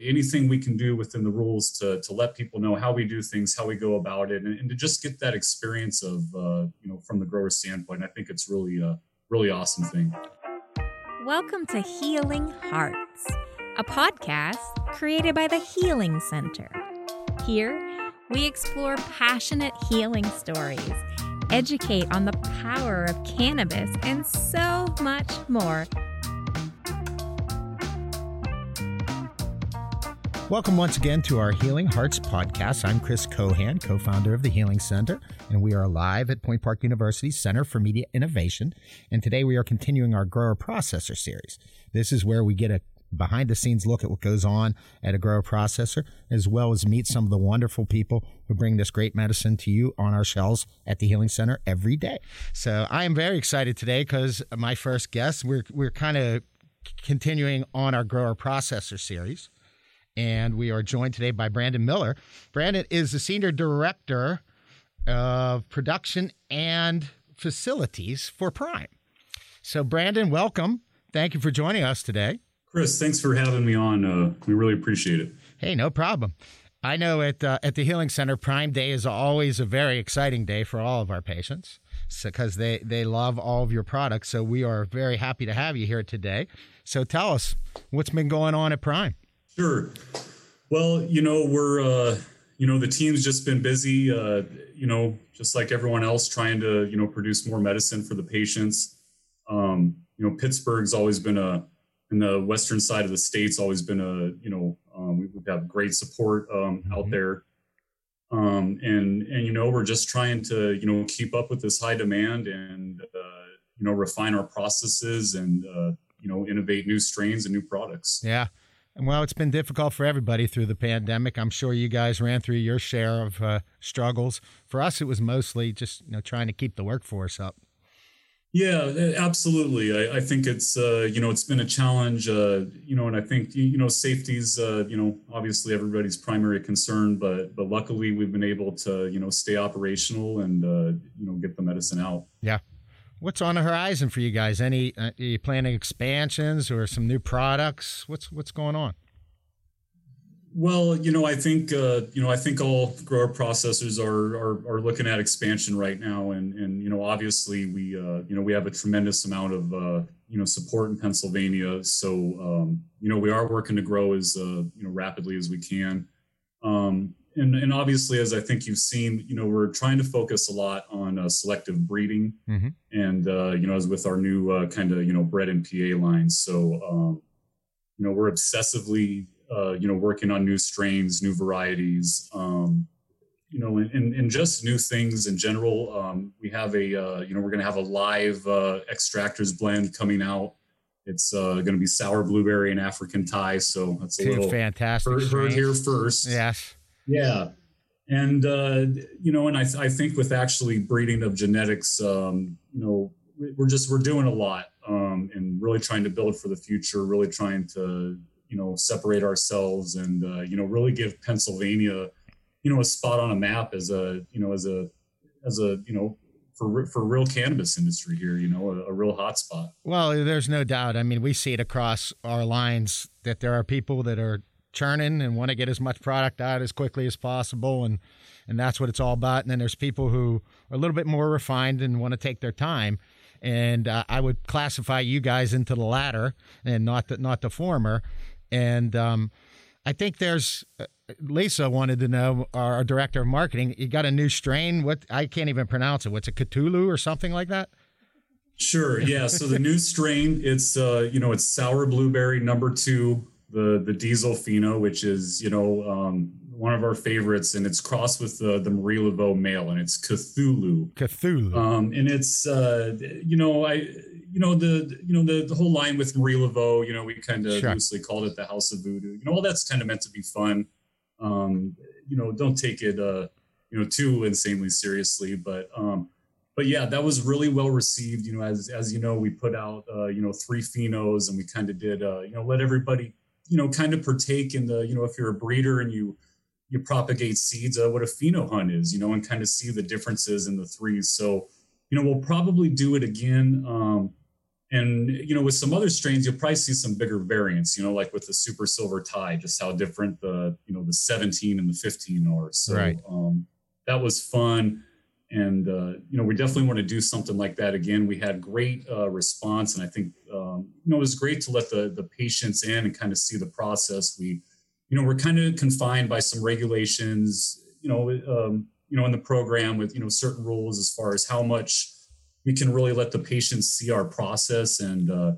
anything we can do within the rules to, to let people know how we do things, how we go about it, and, and to just get that experience of, uh, you know, from the grower standpoint. I think it's really a really awesome thing. Welcome to Healing Hearts, a podcast created by the Healing Center. Here, we explore passionate healing stories, educate on the power of cannabis, and so much more Welcome once again to our Healing Hearts podcast. I'm Chris Kohan, co founder of the Healing Center, and we are live at Point Park University Center for Media Innovation. And today we are continuing our grower processor series. This is where we get a behind the scenes look at what goes on at a grower processor, as well as meet some of the wonderful people who bring this great medicine to you on our shelves at the Healing Center every day. So I am very excited today because my first guest, we're, we're kind of continuing on our grower processor series and we are joined today by Brandon Miller. Brandon is the Senior Director of Production and Facilities for Prime. So, Brandon, welcome. Thank you for joining us today. Chris, thanks for having me on. Uh, we really appreciate it. Hey, no problem. I know at uh, at the Healing Center, Prime Day is always a very exciting day for all of our patients because so, they they love all of your products. So we are very happy to have you here today. So tell us what's been going on at Prime. Sure. Well, you know, we're, uh, you know, the team's just been busy, uh, you know, just like everyone else, trying to, you know, produce more medicine for the patients. Um, you know, Pittsburgh's always been a, in the western side of the state's always been a, you know, um, we have got great support um, mm-hmm. out there. Um, and, and, you know, we're just trying to, you know, keep up with this high demand and, uh, you know, refine our processes and, uh, you know, innovate new strains and new products. Yeah. Well, it's been difficult for everybody through the pandemic. I'm sure you guys ran through your share of uh, struggles. For us, it was mostly just you know trying to keep the workforce up. Yeah, absolutely. I, I think it's uh, you know it's been a challenge. Uh, you know, and I think you know safety's uh, you know obviously everybody's primary concern, but but luckily we've been able to you know stay operational and uh, you know get the medicine out. Yeah. What's on the horizon for you guys? Any uh, are you planning expansions or some new products? What's what's going on? Well, you know, I think uh, you know, I think all grower processors are, are, are looking at expansion right now, and and you know, obviously we uh, you know we have a tremendous amount of uh, you know support in Pennsylvania, so um, you know we are working to grow as uh, you know rapidly as we can. Um, and, and obviously, as I think you've seen, you know, we're trying to focus a lot on uh, selective breeding, mm-hmm. and uh, you know, as with our new uh, kind of you know bred and PA lines. So, um, you know, we're obsessively uh, you know working on new strains, new varieties, um, you know, and, and, just new things in general. Um, we have a uh, you know we're going to have a live uh, extractors blend coming out. It's uh, going to be sour blueberry and African Thai, so that's a little fantastic. Heard, heard here first. Yes. Yeah. And, uh, you know, and I, I think with actually breeding of genetics, um, you know, we're just, we're doing a lot um, and really trying to build for the future, really trying to, you know, separate ourselves and, uh, you know, really give Pennsylvania, you know, a spot on a map as a, you know, as a, as a, you know, for for real cannabis industry here, you know, a, a real hot spot. Well, there's no doubt. I mean, we see it across our lines that there are people that are churning and want to get as much product out as quickly as possible and and that's what it's all about. And then there's people who are a little bit more refined and want to take their time. And uh, I would classify you guys into the latter and not the not the former. And um, I think there's uh, Lisa wanted to know our director of marketing you got a new strain? What I can't even pronounce it. What's a Cthulhu or something like that? Sure. Yeah. So the new strain, it's uh, you know, it's sour blueberry number two the the diesel pheno, which is you know um, one of our favorites, and it's crossed with the the Marie Laveau male, and it's Cthulhu. Cthulhu. Um, and it's uh, you know I you know the you know the the whole line with Marie Laveau, you know we kind of sure. loosely called it the House of Voodoo. You know all that's kind of meant to be fun. Um, you know don't take it uh, you know too insanely seriously, but um, but yeah, that was really well received. You know, as as you know, we put out uh, you know three phenos, and we kind of did uh, you know let everybody you know kind of partake in the you know if you're a breeder and you you propagate seeds uh, what a pheno hunt is you know and kind of see the differences in the threes. So you know we'll probably do it again um and you know with some other strains you'll probably see some bigger variants you know like with the super silver Thai, just how different the you know the 17 and the 15 are. So right. um, that was fun and uh, you know we definitely want to do something like that again. We had great uh, response and i think um, you know it was great to let the the patients in and kind of see the process. We you know we're kind of confined by some regulations you know um, you know in the program with you know certain rules as far as how much we can really let the patients see our process. And uh,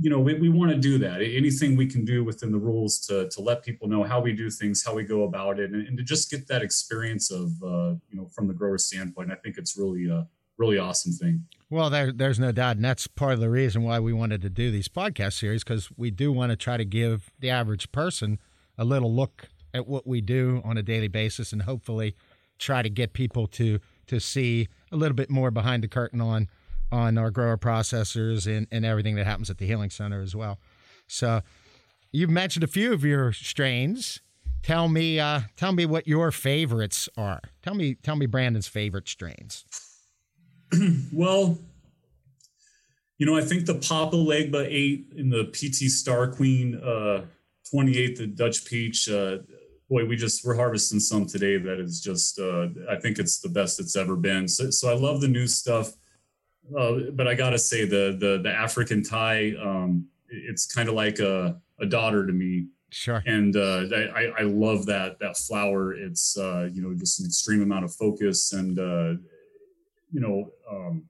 you know we, we want to do that. Anything we can do within the rules to, to let people know how we do things how we go about it and, and to just get that experience of uh, you know from the grower standpoint i think it's really a really awesome thing. Well there, there's no doubt and that's part of the reason why we wanted to do these podcast series because we do want to try to give the average person a little look at what we do on a daily basis and hopefully try to get people to to see a little bit more behind the curtain on on our grower processors and, and everything that happens at the Healing Center as well. So you've mentioned a few of your strains. Tell me, uh, tell me what your favorites are. Tell me, tell me Brandon's favorite strains. well, you know, I think the Papa Legba 8 and the PT Star Queen uh, 28, the Dutch Peach, uh, boy, we just we're harvesting some today that is just uh, I think it's the best it's ever been. So, so I love the new stuff, uh, but I gotta say the the the African Thai, um, it's kind of like a a daughter to me. Sure. And uh, I I love that that flower. It's uh, you know just an extreme amount of focus and uh, you know. Um,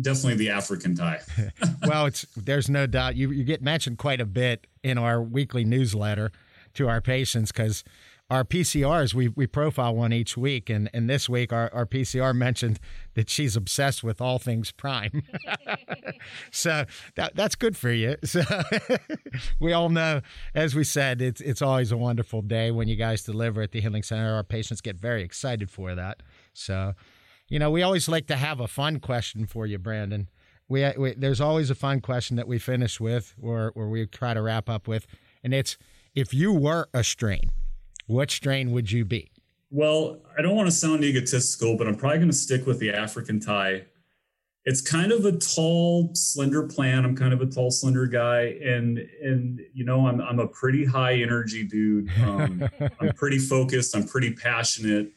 definitely the African Thai. well, it's there's no doubt you you get mentioned quite a bit in our weekly newsletter to our patients because our PCRs, we, we profile one each week. And, and this week, our, our PCR mentioned that she's obsessed with all things prime. so that, that's good for you. So we all know, as we said, it's, it's always a wonderful day when you guys deliver at the Healing Center. Our patients get very excited for that. So, you know, we always like to have a fun question for you, Brandon. We, we there's always a fun question that we finish with or, or we try to wrap up with. And it's, if you were a strain, what strain would you be? Well, I don't want to sound egotistical, but I'm probably going to stick with the African Thai. It's kind of a tall, slender plant. I'm kind of a tall, slender guy, and and you know, I'm I'm a pretty high energy dude. Um, I'm pretty focused. I'm pretty passionate,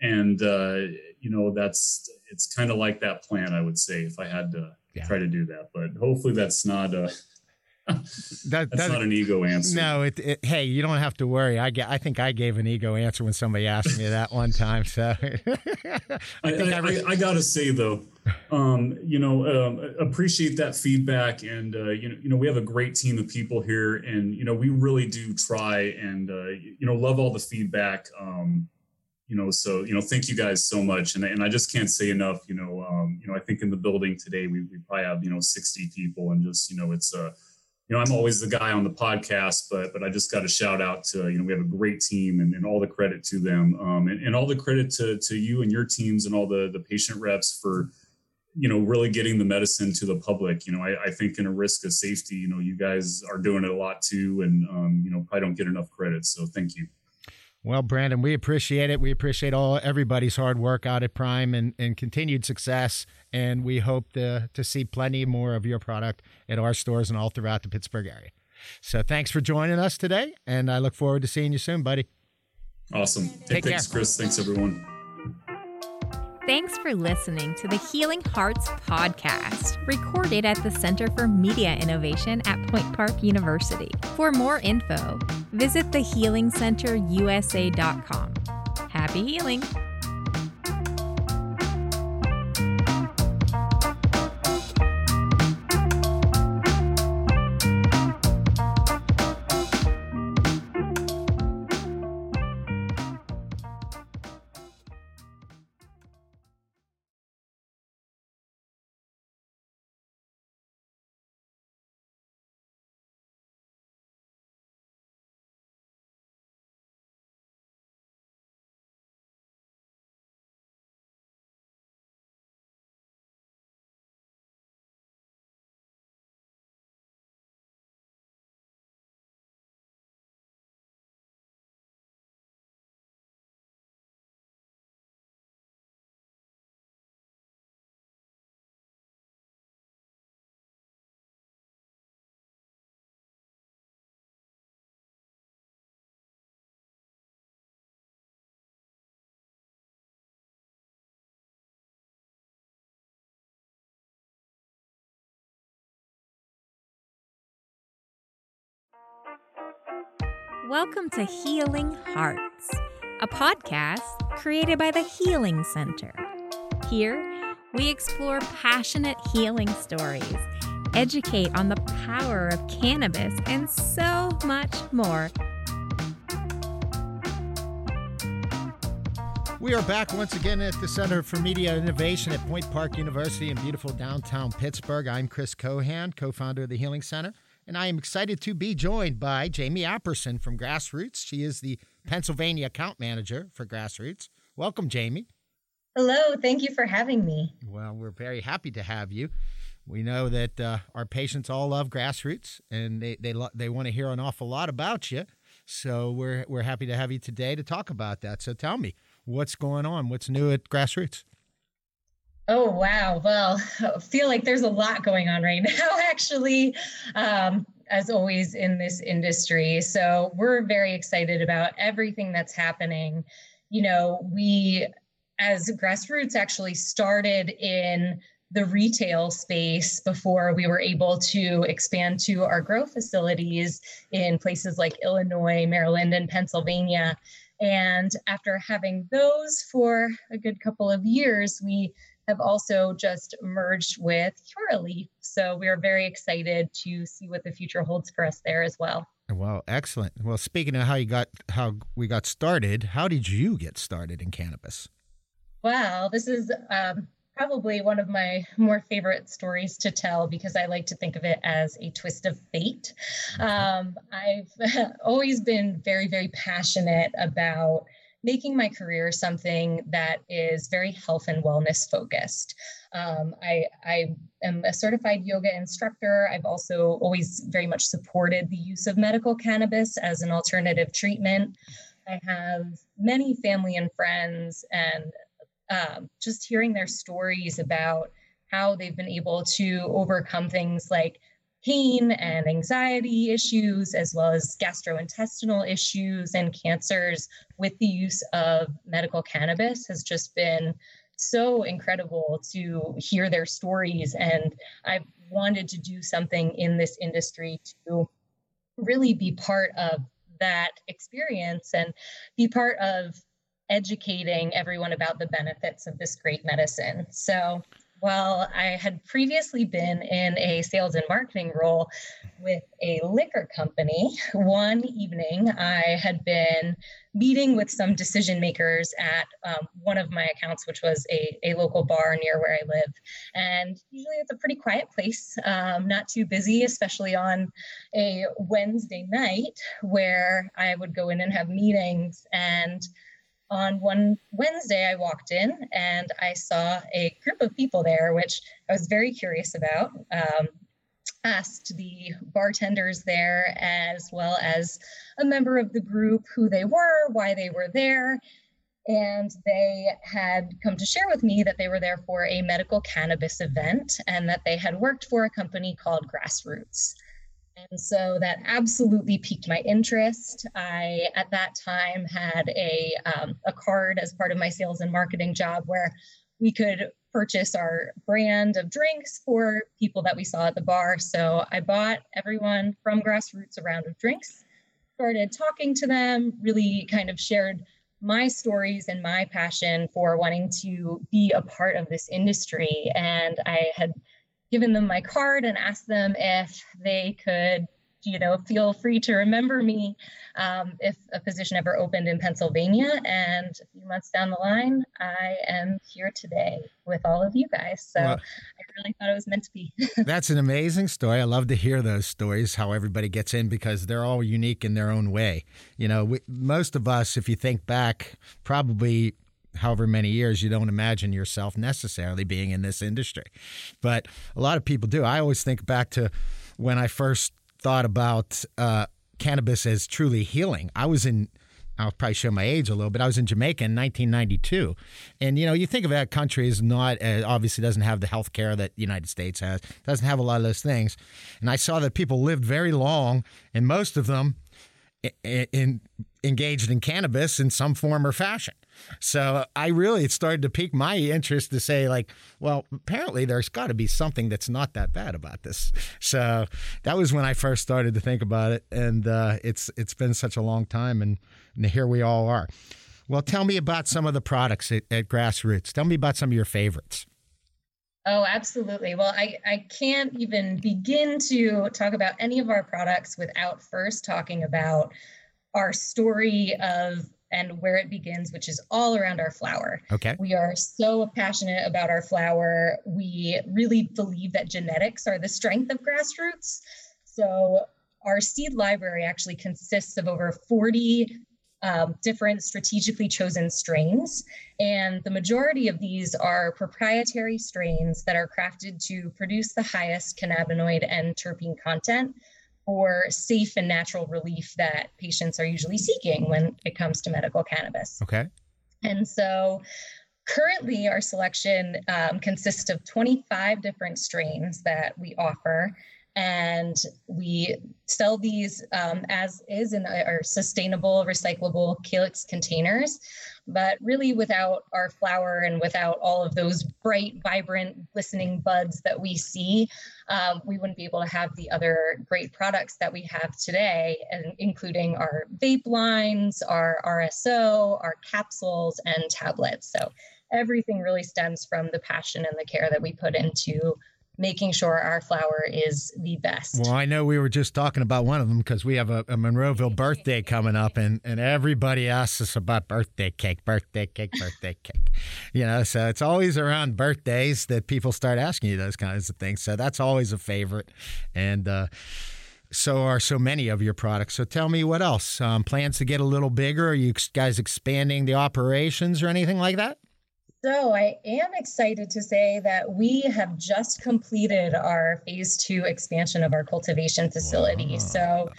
and uh, you know, that's it's kind of like that plant. I would say if I had to yeah. try to do that, but hopefully that's not. Uh, that, That's that, not an ego answer. No, it, it, hey, you don't have to worry. I get, I think I gave an ego answer when somebody asked me that one time. So I, I, I, I, gotta say though, um, you know, um, appreciate that feedback, and uh, you know, you know, we have a great team of people here, and you know, we really do try and uh, you know, love all the feedback. Um, you know, so you know, thank you guys so much, and and I just can't say enough. You know, um, you know, I think in the building today we we probably have you know 60 people, and just you know, it's a uh, you know, I'm always the guy on the podcast, but but I just got to shout out to you know we have a great team and, and all the credit to them, um, and, and all the credit to to you and your teams and all the the patient reps for you know really getting the medicine to the public. You know, I, I think in a risk of safety, you know, you guys are doing it a lot too, and um, you know probably don't get enough credit. So thank you. Well, Brandon, we appreciate it. We appreciate all everybody's hard work out at Prime and, and continued success. And we hope to, to see plenty more of your product at our stores and all throughout the Pittsburgh area. So thanks for joining us today. And I look forward to seeing you soon, buddy. Awesome. Take thanks, care. Chris. Thanks, everyone. Thanks for listening to the Healing Hearts podcast, recorded at the Center for Media Innovation at Point Park University. For more info, visit thehealingcenterusa.com. Happy healing! Welcome to Healing Hearts, a podcast created by the Healing Center. Here, we explore passionate healing stories, educate on the power of cannabis, and so much more. We are back once again at the Center for Media Innovation at Point Park University in beautiful downtown Pittsburgh. I'm Chris Kohan, co founder of the Healing Center, and I am excited to be joined by Jamie Apperson from Grassroots. She is the Pennsylvania account manager for Grassroots. Welcome, Jamie. Hello, thank you for having me. Well, we're very happy to have you. We know that uh, our patients all love Grassroots, and they they lo- they want to hear an awful lot about you. So we're we're happy to have you today to talk about that. So tell me, what's going on? What's new at Grassroots? Oh, wow. Well, I feel like there's a lot going on right now, actually, um, as always in this industry. So we're very excited about everything that's happening. You know, we, as Grassroots, actually started in the retail space before we were able to expand to our grow facilities in places like Illinois, Maryland, and Pennsylvania. And after having those for a good couple of years, we have also just merged with Curaleaf. So we are very excited to see what the future holds for us there as well. Well, excellent. Well, speaking of how you got how we got started, how did you get started in cannabis? Well, this is um, probably one of my more favorite stories to tell because I like to think of it as a twist of fate. Um, I've always been very, very passionate about making my career something that is very health and wellness focused. Um, I, I am a certified yoga instructor. I've also always very much supported the use of medical cannabis as an alternative treatment. I have many family and friends and um, just hearing their stories about how they've been able to overcome things like pain and anxiety issues, as well as gastrointestinal issues and cancers with the use of medical cannabis has just been so incredible to hear their stories. And I've wanted to do something in this industry to really be part of that experience and be part of educating everyone about the benefits of this great medicine. So, while I had previously been in a sales and marketing role with a liquor company, one evening I had been meeting with some decision makers at um, one of my accounts, which was a, a local bar near where I live. And usually it's a pretty quiet place, um, not too busy, especially on a Wednesday night where I would go in and have meetings. And on one Wednesday, I walked in and I saw a group of people there, which I was very curious about. Um, asked the bartenders there, as well as a member of the group, who they were, why they were there. And they had come to share with me that they were there for a medical cannabis event and that they had worked for a company called Grassroots. And so that absolutely piqued my interest. I, at that time, had a, um, a card as part of my sales and marketing job where we could purchase our brand of drinks for people that we saw at the bar. So I bought everyone from Grassroots a round of drinks, started talking to them, really kind of shared my stories and my passion for wanting to be a part of this industry. And I had given them my card and asked them if they could you know feel free to remember me um, if a position ever opened in pennsylvania. And a few months down the line i am here today with all of you guys. So well, i really thought it was meant to be. that's an amazing story. I love to hear those stories how everybody gets in because they're all unique in their own way. You know we, most of us if you think back probably however many years, you don't imagine yourself necessarily being in this industry. But a lot of people do. I always think back to when I first thought about uh, cannabis as truly healing. I was in I'll probably show my age a little bit. I was in Jamaica in 1992, and you know, you think of that country as not uh, obviously doesn't have the health care that the United States has, doesn't have a lot of those things, and I saw that people lived very long, and most of them in engaged in cannabis in some form or fashion. So I really it started to pique my interest to say like, well, apparently there's got to be something that's not that bad about this. So that was when I first started to think about it, and uh, it's it's been such a long time, and, and here we all are. Well, tell me about some of the products at, at Grassroots. Tell me about some of your favorites. Oh, absolutely. Well, I, I can't even begin to talk about any of our products without first talking about our story of and where it begins, which is all around our flower. Okay. We are so passionate about our flower. We really believe that genetics are the strength of grassroots. So our seed library actually consists of over 40 um, different strategically chosen strains. And the majority of these are proprietary strains that are crafted to produce the highest cannabinoid and terpene content for safe and natural relief that patients are usually seeking when it comes to medical cannabis. Okay. And so currently, our selection um, consists of 25 different strains that we offer and we sell these um, as is in our sustainable recyclable calyx containers. But really without our flower and without all of those bright vibrant glistening buds that we see um, we wouldn't be able to have the other great products that we have today and including our vape lines our rso our capsules and tablets. So everything really stems from the passion and the care that we put into making sure our flower is the best. Well, I know we were just talking about one of them because we have a, a, Monroeville birthday coming up, and, and everybody asks us about birthday cake, birthday cake, birthday cake. You know, so it's always around birthdays that people start asking you those kinds of things. So that's always a favorite. And, uh, so are so many of your products. So tell me what else? Um, plans to get a little bigger? Are you guys expanding the operations or anything like that? So I am excited to say that we have just completed our phase two expansion of our cultivation facility. Wow. So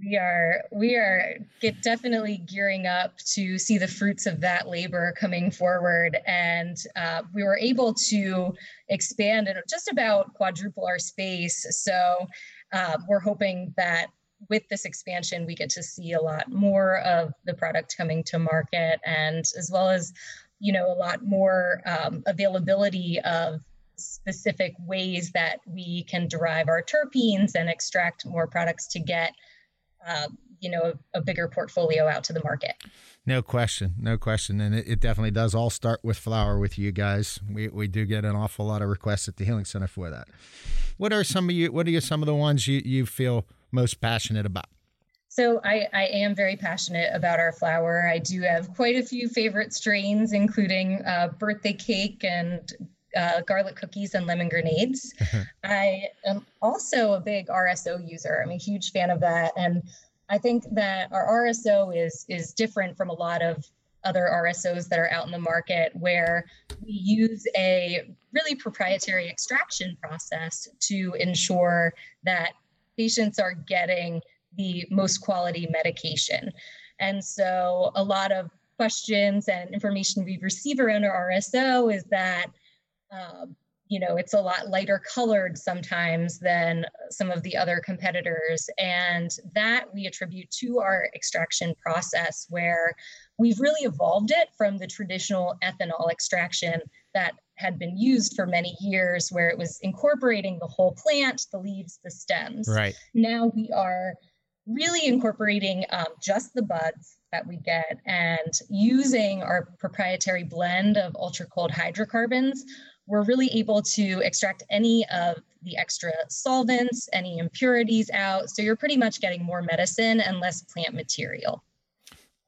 we are we are get definitely gearing up to see the fruits of that labor coming forward and uh, we were able to expand and just about quadruple our space so uh, we're hoping that with this expansion we get to see a lot more of the product coming to market and as well as you know a lot more um, availability of specific ways that we can derive our terpenes and extract more products to get uh, you know a, a, bigger portfolio out to the market. No question. No question. And it, it, definitely does all start with flower with you guys. We, we do get an awful lot of requests at the healing center for that. What are some of you what are some of the ones you, you feel most passionate about so I, I am very passionate about our flower. I do have quite a few favorite strains, including uh, birthday cake and uh, garlic cookies and lemon grenades. I am also a big RSO user. I'm a huge fan of that, and I think that our RSO is is different from a lot of other RSOs that are out in the market, where we use a really proprietary extraction process to ensure that patients are getting the most quality medication. And so a lot of questions and information we receive around our RSO is that, um, you know, it's a lot lighter colored sometimes than some of the other competitors. And that we attribute to our extraction process, where we've really evolved it from the traditional ethanol extraction that had been used for many years, where it was incorporating the whole plant, the leaves, the stems. Right. Now we are really incorporating um, just the buds that we get and using our proprietary blend of ultra cold hydrocarbons, we're really able to extract any of the extra solvents, any impurities out. So you're pretty much getting more medicine and less plant material.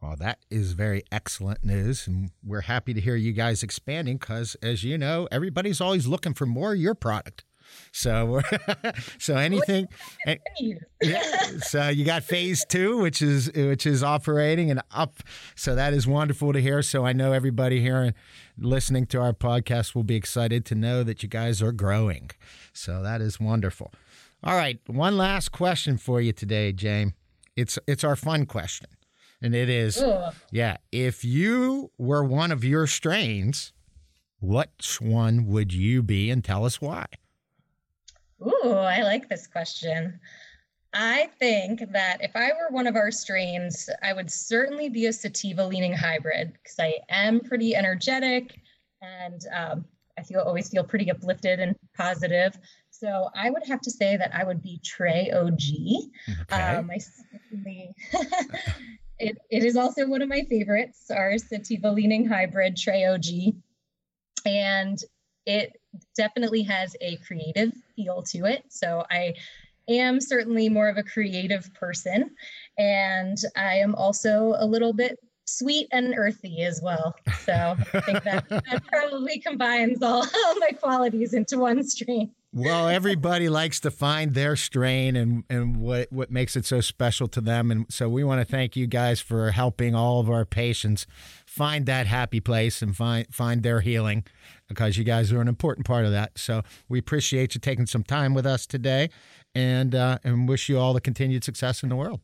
Well, that is very excellent news. And we're happy to hear you guys expanding because, as you know, everybody's always looking for more of your product. So, so anything. yeah, so you got phase two, which is which is operating and up. So that is wonderful to hear. So I know everybody here listening to our podcast will be excited to know that you guys are growing. So that is wonderful. All right, one last question for you today, James. It's it's our fun question, and it is, Ugh. yeah, if you were one of your strains, which one would you be, and tell us why? Ooh, I like this question. I think that if I were one of our strains, I would certainly be a sativa leaning hybrid because I am pretty energetic and um, I feel always feel pretty uplifted and positive. So I would have to say that I would be Trey OG. Okay. Um, I certainly, it, it is also one of my favorites, our sativa leaning hybrid Trey OG. And it definitely has a creative feel to it. So I am certainly more of a creative person. And I am also a little bit sweet and earthy as well. So I think that, that probably combines all, all my qualities into one strain. Well, everybody likes to find their strain and, and what, what makes it so special to them. And so we want to thank you guys for helping all of our patients find that happy place and find find their healing because you guys are an important part of that. So we appreciate you taking some time with us today and uh, and wish you all the continued success in the world.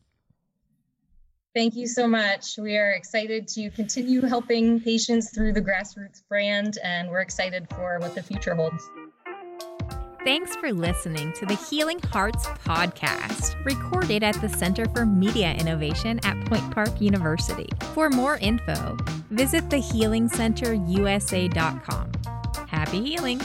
Thank you so much. We are excited to continue helping patients through the grassroots brand, and we're excited for what the future holds. Thanks for listening to the Healing Hearts podcast, recorded at the Center for Media Innovation at Point Park University. For more info, visit thehealingcenterusa.com. Happy healing!